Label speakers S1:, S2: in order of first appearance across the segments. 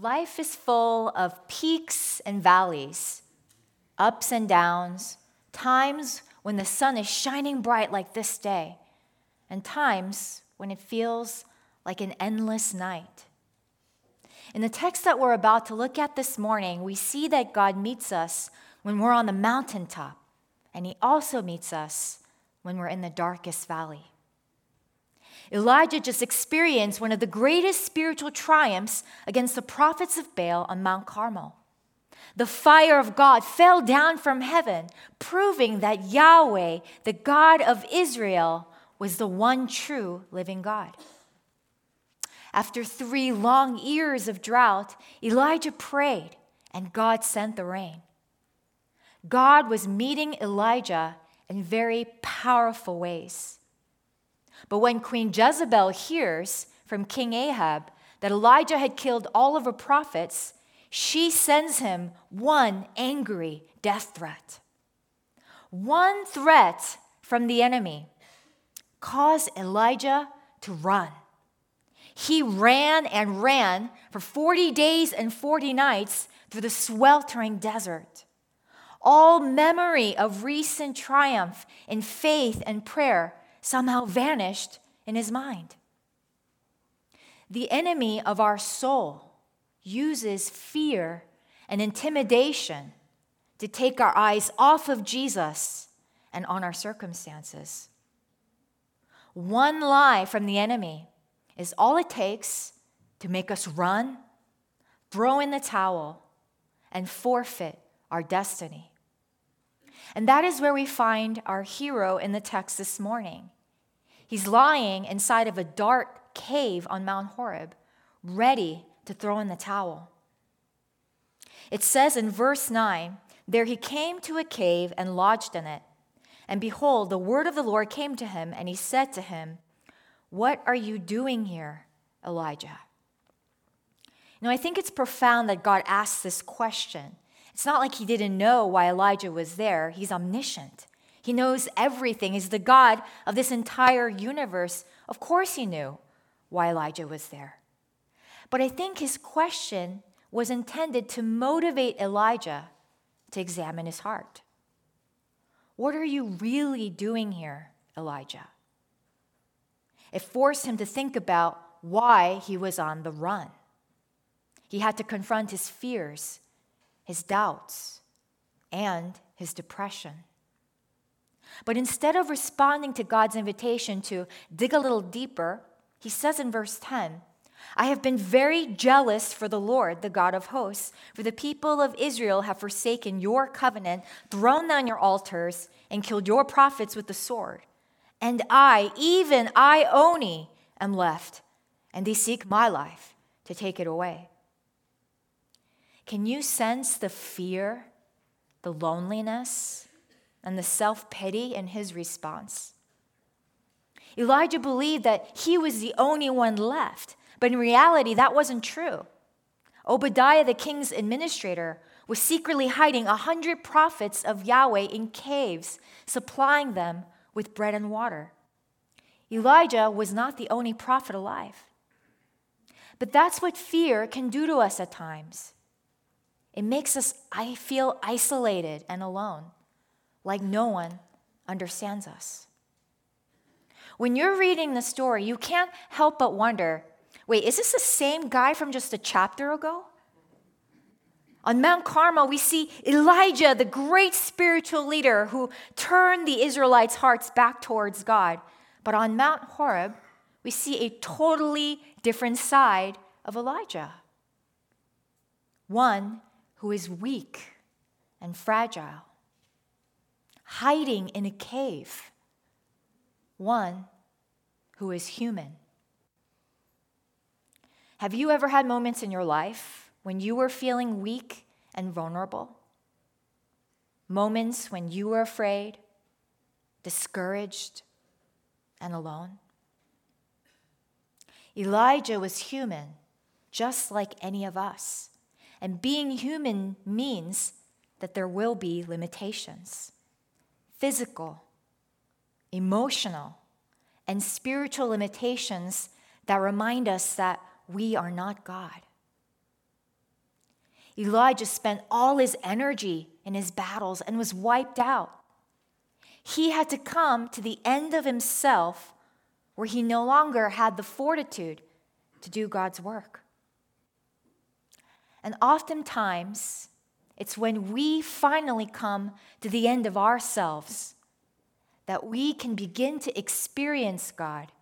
S1: Life is full of peaks and valleys, ups and downs, times when the sun is shining bright like this day, and times when it feels like an endless night. In the text that we're about to look at this morning, we see that God meets us when we're on the mountaintop, and He also meets us when we're in the darkest valley. Elijah just experienced one of the greatest spiritual triumphs against the prophets of Baal on Mount Carmel. The fire of God fell down from heaven, proving that Yahweh, the God of Israel, was the one true living God. After three long years of drought, Elijah prayed, and God sent the rain. God was meeting Elijah in very powerful ways. But when Queen Jezebel hears from King Ahab that Elijah had killed all of her prophets, she sends him one angry death threat. One threat from the enemy caused Elijah to run. He ran and ran for 40 days and 40 nights through the sweltering desert. All memory of recent triumph in faith and prayer somehow vanished in his mind. The enemy of our soul uses fear and intimidation to take our eyes off of Jesus and on our circumstances. One lie from the enemy is all it takes to make us run, throw in the towel, and forfeit our destiny. And that is where we find our hero in the text this morning. He's lying inside of a dark cave on Mount Horeb, ready to throw in the towel. It says in verse 9 There he came to a cave and lodged in it. And behold, the word of the Lord came to him, and he said to him, What are you doing here, Elijah? Now, I think it's profound that God asks this question. It's not like he didn't know why Elijah was there, he's omniscient. He knows everything. He's the God of this entire universe. Of course, he knew why Elijah was there. But I think his question was intended to motivate Elijah to examine his heart. What are you really doing here, Elijah? It forced him to think about why he was on the run. He had to confront his fears his doubts, and his depression. But instead of responding to God's invitation to dig a little deeper, he says in verse 10 I have been very jealous for the Lord, the God of hosts, for the people of Israel have forsaken your covenant, thrown down your altars, and killed your prophets with the sword. And I, even I, Oni, am left, and they seek my life to take it away. Can you sense the fear, the loneliness, and the self pity in his response? Elijah believed that he was the only one left, but in reality, that wasn't true. Obadiah, the king's administrator, was secretly hiding a hundred prophets of Yahweh in caves, supplying them with bread and water. Elijah was not the only prophet alive. But that's what fear can do to us at times. It makes us I feel isolated and alone, like no one understands us. When you're reading the story, you can't help but wonder wait, is this the same guy from just a chapter ago? On Mount Carmel, we see Elijah, the great spiritual leader who turned the Israelites' hearts back towards God. But on Mount Horeb, we see a totally different side of Elijah. One who is weak and fragile, hiding in a cave, one who is human. Have you ever had moments in your life when you were feeling weak and vulnerable? Moments when you were afraid, discouraged, and alone? Elijah was human, just like any of us. And being human means that there will be limitations physical, emotional, and spiritual limitations that remind us that we are not God. Elijah spent all his energy in his battles and was wiped out. He had to come to the end of himself where he no longer had the fortitude to do God's work. And oftentimes, it's when we finally come to the end of ourselves that we can begin to experience God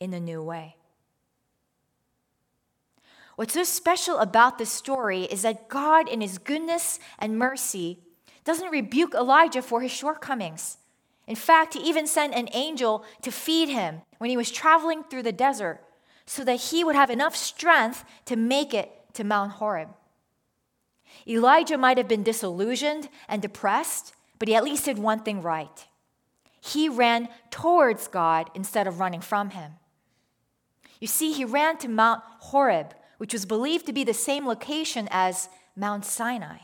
S1: in a new way. What's so special about this story is that God, in His goodness and mercy, doesn't rebuke Elijah for his shortcomings. In fact, He even sent an angel to feed him when he was traveling through the desert so that he would have enough strength to make it to Mount Horeb. Elijah might have been disillusioned and depressed, but he at least did one thing right. He ran towards God instead of running from him. You see, he ran to Mount Horeb, which was believed to be the same location as Mount Sinai,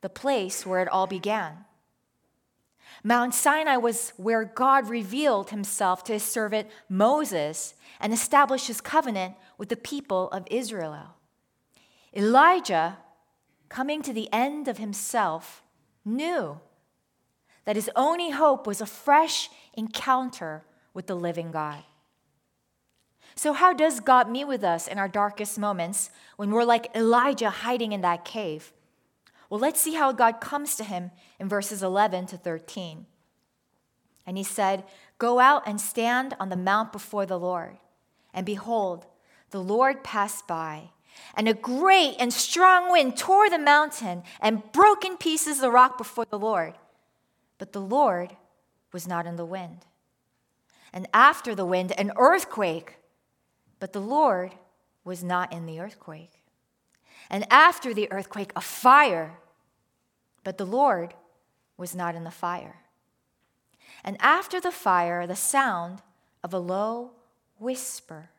S1: the place where it all began. Mount Sinai was where God revealed himself to his servant Moses and established his covenant with the people of Israel. Elijah, coming to the end of himself, knew that his only hope was a fresh encounter with the living God. So, how does God meet with us in our darkest moments when we're like Elijah hiding in that cave? Well, let's see how God comes to him in verses 11 to 13. And he said, Go out and stand on the mount before the Lord. And behold, the Lord passed by, and a great and strong wind tore the mountain and broke in pieces the rock before the Lord. But the Lord was not in the wind. And after the wind, an earthquake but the Lord was not in the earthquake. And after the earthquake, a fire. But the Lord was not in the fire. And after the fire, the sound of a low whisper.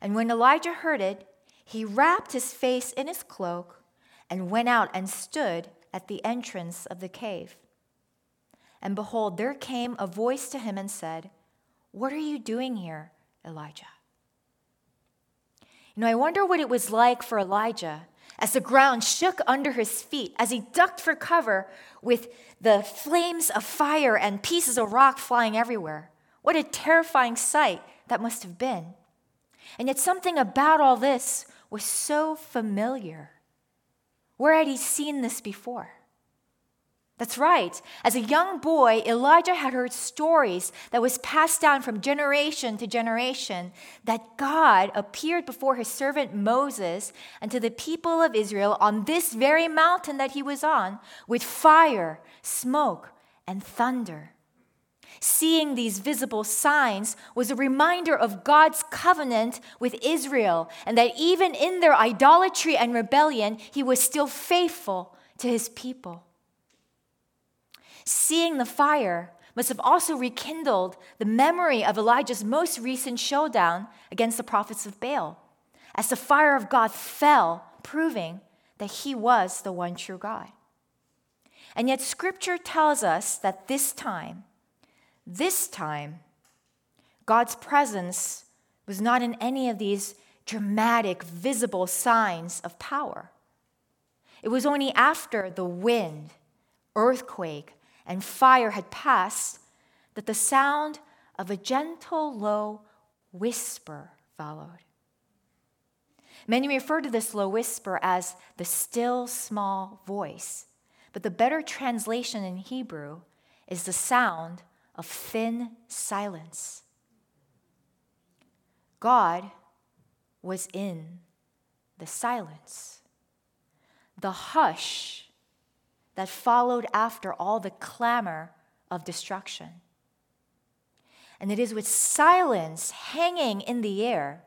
S1: And when Elijah heard it, he wrapped his face in his cloak and went out and stood at the entrance of the cave. And behold, there came a voice to him and said, What are you doing here, Elijah? You know, I wonder what it was like for Elijah as the ground shook under his feet, as he ducked for cover with the flames of fire and pieces of rock flying everywhere. What a terrifying sight that must have been. And yet, something about all this was so familiar. Where had he seen this before? That's right. As a young boy, Elijah had heard stories that was passed down from generation to generation that God appeared before his servant Moses and to the people of Israel on this very mountain that he was on with fire, smoke, and thunder. Seeing these visible signs was a reminder of God's covenant with Israel and that even in their idolatry and rebellion, he was still faithful to his people. Seeing the fire must have also rekindled the memory of Elijah's most recent showdown against the prophets of Baal, as the fire of God fell, proving that he was the one true God. And yet, scripture tells us that this time, this time, God's presence was not in any of these dramatic, visible signs of power. It was only after the wind, earthquake, and fire had passed, that the sound of a gentle, low whisper followed. Many refer to this low whisper as the still small voice, but the better translation in Hebrew is the sound of thin silence. God was in the silence. The hush that followed after all the clamor of destruction. And it is with silence hanging in the air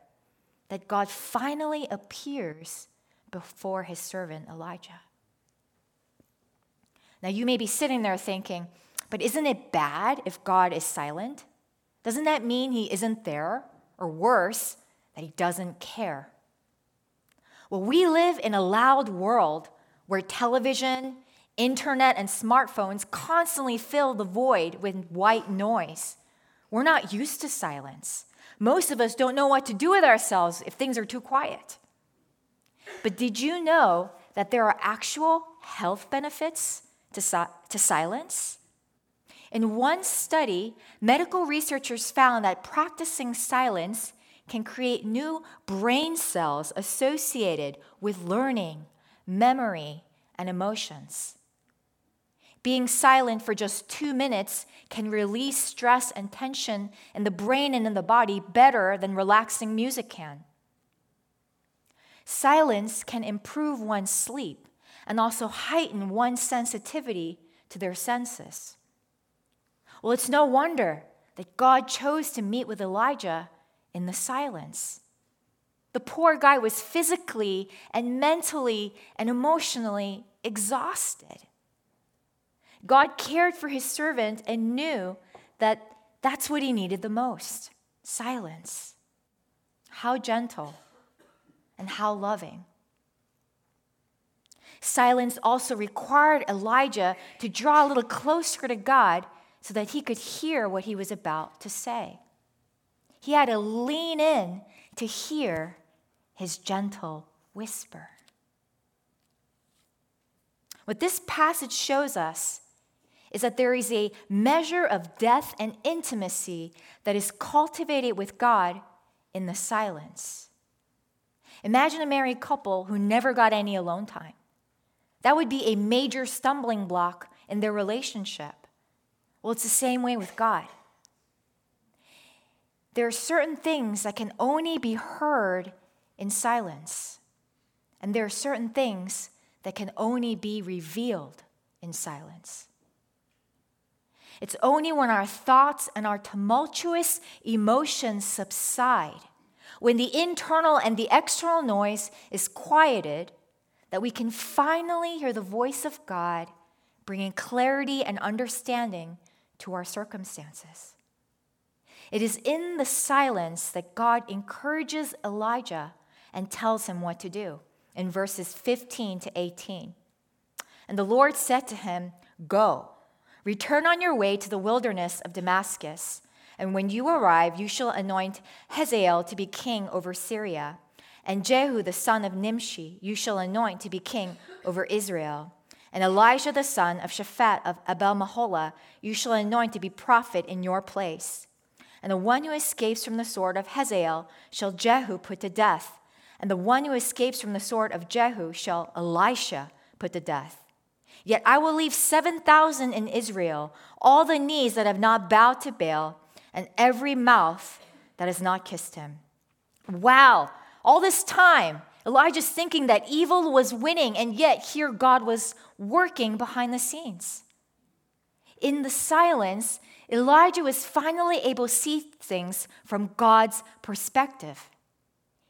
S1: that God finally appears before his servant Elijah. Now, you may be sitting there thinking, but isn't it bad if God is silent? Doesn't that mean he isn't there? Or worse, that he doesn't care? Well, we live in a loud world where television Internet and smartphones constantly fill the void with white noise. We're not used to silence. Most of us don't know what to do with ourselves if things are too quiet. But did you know that there are actual health benefits to, si- to silence? In one study, medical researchers found that practicing silence can create new brain cells associated with learning, memory, and emotions. Being silent for just two minutes can release stress and tension in the brain and in the body better than relaxing music can. Silence can improve one's sleep and also heighten one's sensitivity to their senses. Well, it's no wonder that God chose to meet with Elijah in the silence. The poor guy was physically and mentally and emotionally exhausted. God cared for his servant and knew that that's what he needed the most silence. How gentle and how loving. Silence also required Elijah to draw a little closer to God so that he could hear what he was about to say. He had to lean in to hear his gentle whisper. What this passage shows us is that there is a measure of depth and intimacy that is cultivated with God in the silence. Imagine a married couple who never got any alone time. That would be a major stumbling block in their relationship. Well, it's the same way with God. There are certain things that can only be heard in silence, and there are certain things that can only be revealed in silence. It's only when our thoughts and our tumultuous emotions subside, when the internal and the external noise is quieted, that we can finally hear the voice of God bringing clarity and understanding to our circumstances. It is in the silence that God encourages Elijah and tells him what to do in verses 15 to 18. And the Lord said to him, Go, return on your way to the wilderness of Damascus. And when you arrive, you shall anoint Hazael to be king over Syria, and Jehu the son of Nimshi you shall anoint to be king over Israel. And Elisha the son of Shaphat of Abel Meholah you shall anoint to be prophet in your place. And the one who escapes from the sword of Hazael shall Jehu put to death. And the one who escapes from the sword of Jehu shall Elisha put to death. Yet I will leave 7,000 in Israel, all the knees that have not bowed to Baal, and every mouth that has not kissed him. Wow, all this time, Elijah's thinking that evil was winning, and yet here God was working behind the scenes. In the silence, Elijah was finally able to see things from God's perspective.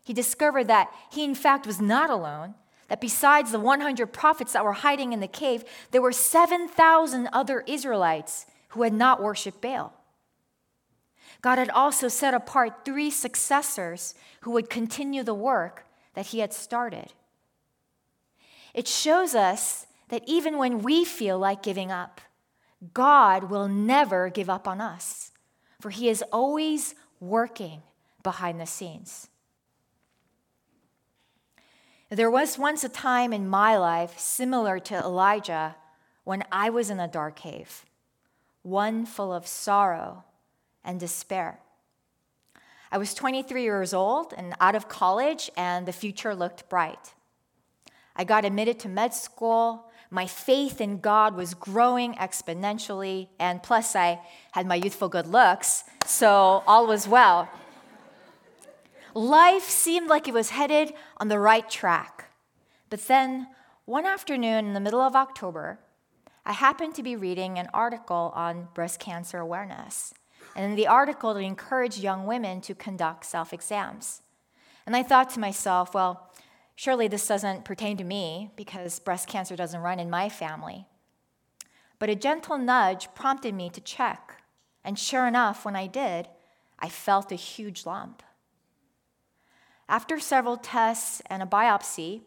S1: He discovered that he, in fact, was not alone, that besides the 100 prophets that were hiding in the cave, there were 7,000 other Israelites who had not worshiped Baal. God had also set apart three successors who would continue the work that he had started. It shows us that even when we feel like giving up, God will never give up on us, for he is always working behind the scenes. There was once a time in my life similar to Elijah when I was in a dark cave, one full of sorrow and despair. I was 23 years old and out of college, and the future looked bright. I got admitted to med school. My faith in God was growing exponentially, and plus, I had my youthful good looks, so all was well. Life seemed like it was headed on the right track. But then, one afternoon in the middle of October, I happened to be reading an article on breast cancer awareness. And in the article, it encouraged young women to conduct self exams. And I thought to myself, well, surely this doesn't pertain to me because breast cancer doesn't run in my family. But a gentle nudge prompted me to check. And sure enough, when I did, I felt a huge lump. After several tests and a biopsy,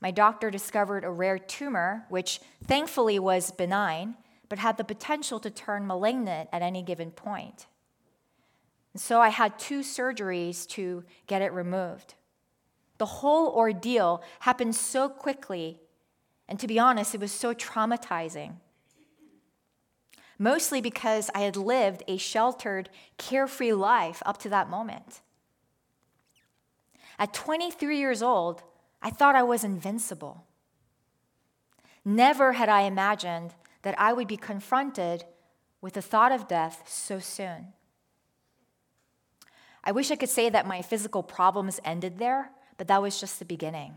S1: my doctor discovered a rare tumor, which thankfully was benign, but had the potential to turn malignant at any given point. And so I had two surgeries to get it removed. the whole ordeal happened so quickly. And to be honest, it was so traumatizing. Mostly because I had lived a sheltered, carefree life up to that moment. At 23 years old, I thought I was invincible. Never had I imagined that I would be confronted with the thought of death so soon. I wish I could say that my physical problems ended there, but that was just the beginning.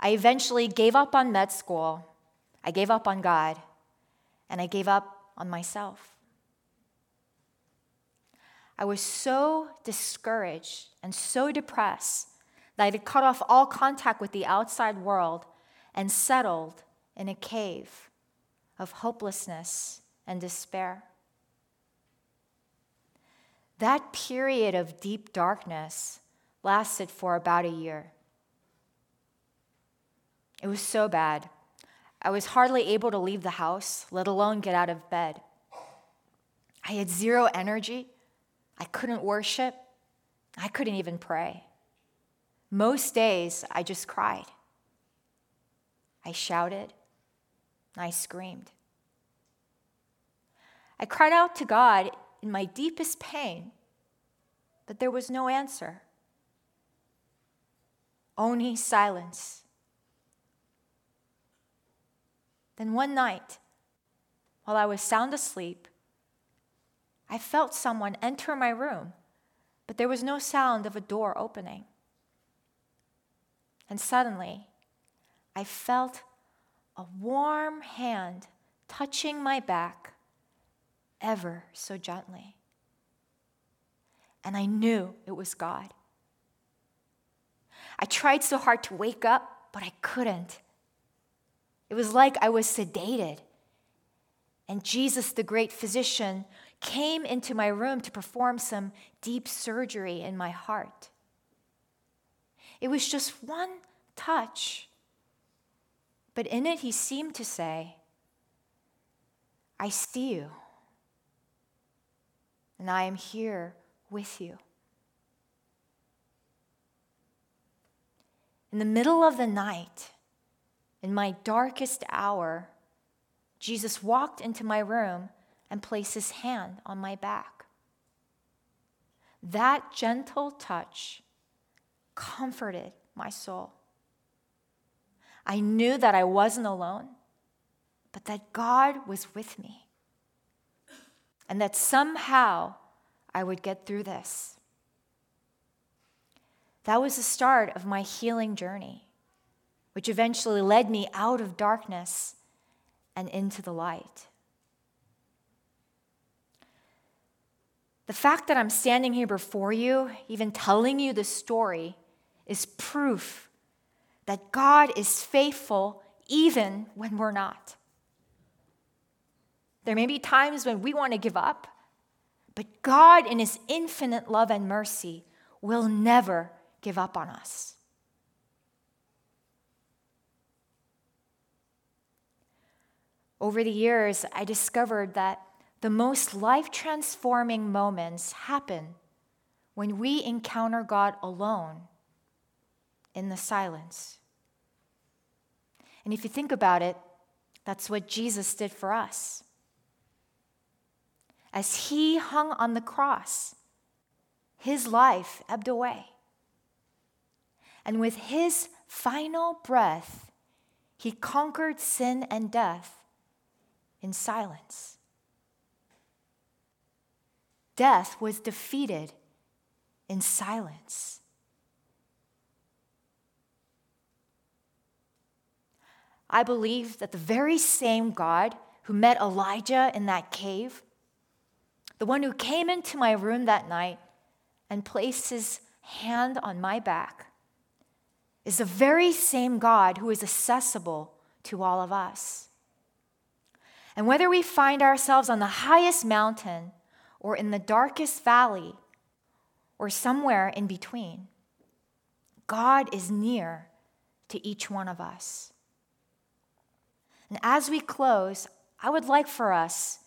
S1: I eventually gave up on med school, I gave up on God, and I gave up on myself. I was so discouraged and so depressed that I had cut off all contact with the outside world and settled in a cave of hopelessness and despair. That period of deep darkness lasted for about a year. It was so bad. I was hardly able to leave the house, let alone get out of bed. I had zero energy. I couldn't worship. I couldn't even pray. Most days, I just cried. I shouted. I screamed. I cried out to God in my deepest pain, but there was no answer. Only silence. Then one night, while I was sound asleep, I felt someone enter my room, but there was no sound of a door opening. And suddenly, I felt a warm hand touching my back ever so gently. And I knew it was God. I tried so hard to wake up, but I couldn't. It was like I was sedated. And Jesus, the great physician, came into my room to perform some deep surgery in my heart. It was just one touch. But in it, he seemed to say, I see you and I am here with you. In the middle of the night, in my darkest hour, Jesus walked into my room and placed his hand on my back. That gentle touch comforted my soul. I knew that I wasn't alone, but that God was with me and that somehow I would get through this. That was the start of my healing journey, which eventually led me out of darkness and into the light. The fact that I'm standing here before you, even telling you this story, is proof that God is faithful even when we're not. There may be times when we want to give up, but God, in His infinite love and mercy, will never give up on us. Over the years, I discovered that the most life transforming moments happen when we encounter God alone in the silence. And if you think about it, that's what Jesus did for us as he hung on the cross, his life ebbed away. And with his final breath, he conquered sin and death in silence. Death was defeated in silence. I believe that the very same God who met Elijah in that cave the one who came into my room that night and placed his hand on my back, is the very same God who is accessible to all of us. And whether we find ourselves on the highest mountain or in the darkest valley or somewhere in between, God is near to each one of us. And as we close, I would like for us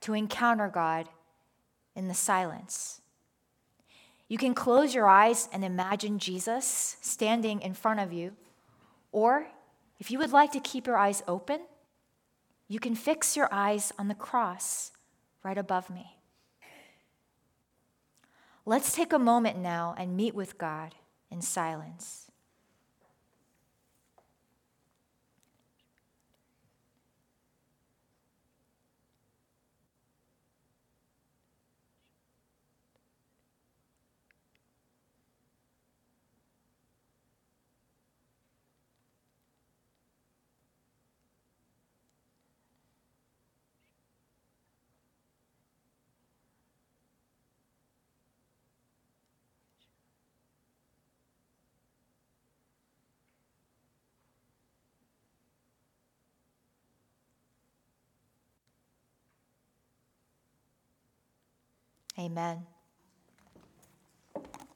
S1: to encounter God in the silence. You can close your eyes and imagine Jesus standing in front of you. Or, if you would like to keep your eyes open, you can fix your eyes on the cross right above me. Let's take a moment now and meet with God in silence. Amen.